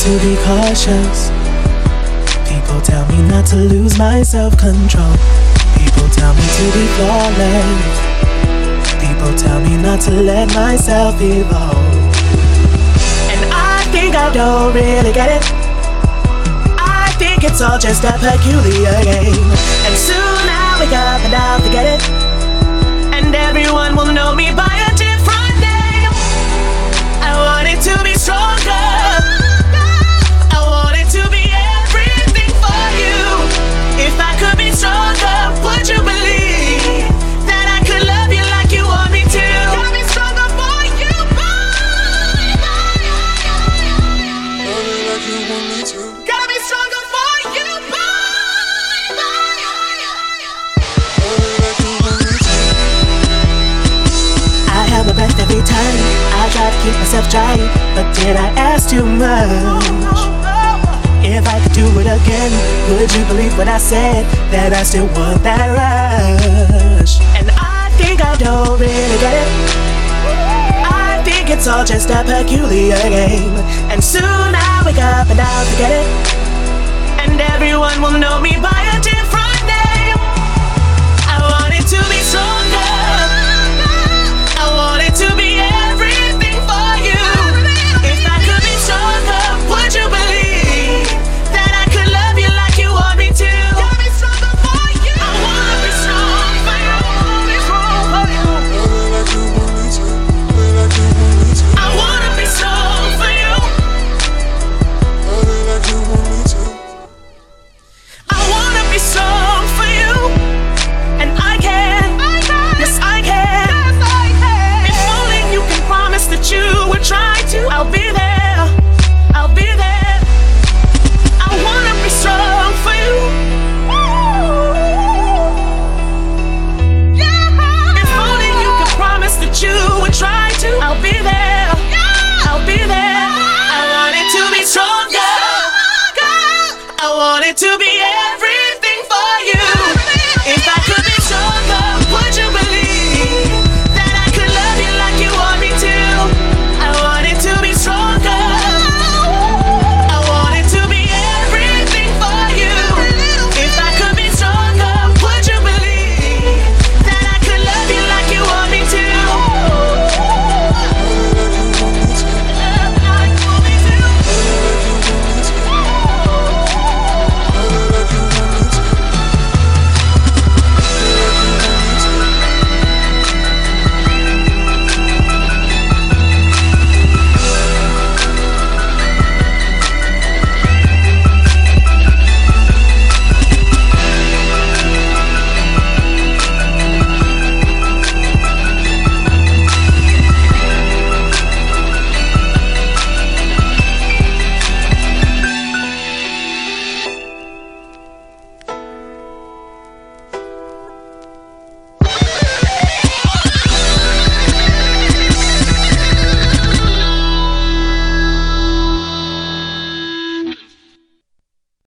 to be cautious. People tell me not to lose my self control. People tell me to be flawless. People tell me not to let myself evolve. And I think I don't really get it. I think it's all just a peculiar game. And soon I'll wake up and I'll forget it. And everyone will know me by keep myself dry, but did I ask too much? If I could do it again, would you believe what I said that I still want that rush? And I think I don't really get it. I think it's all just a peculiar game. And soon I'll wake up and I'll forget it. to be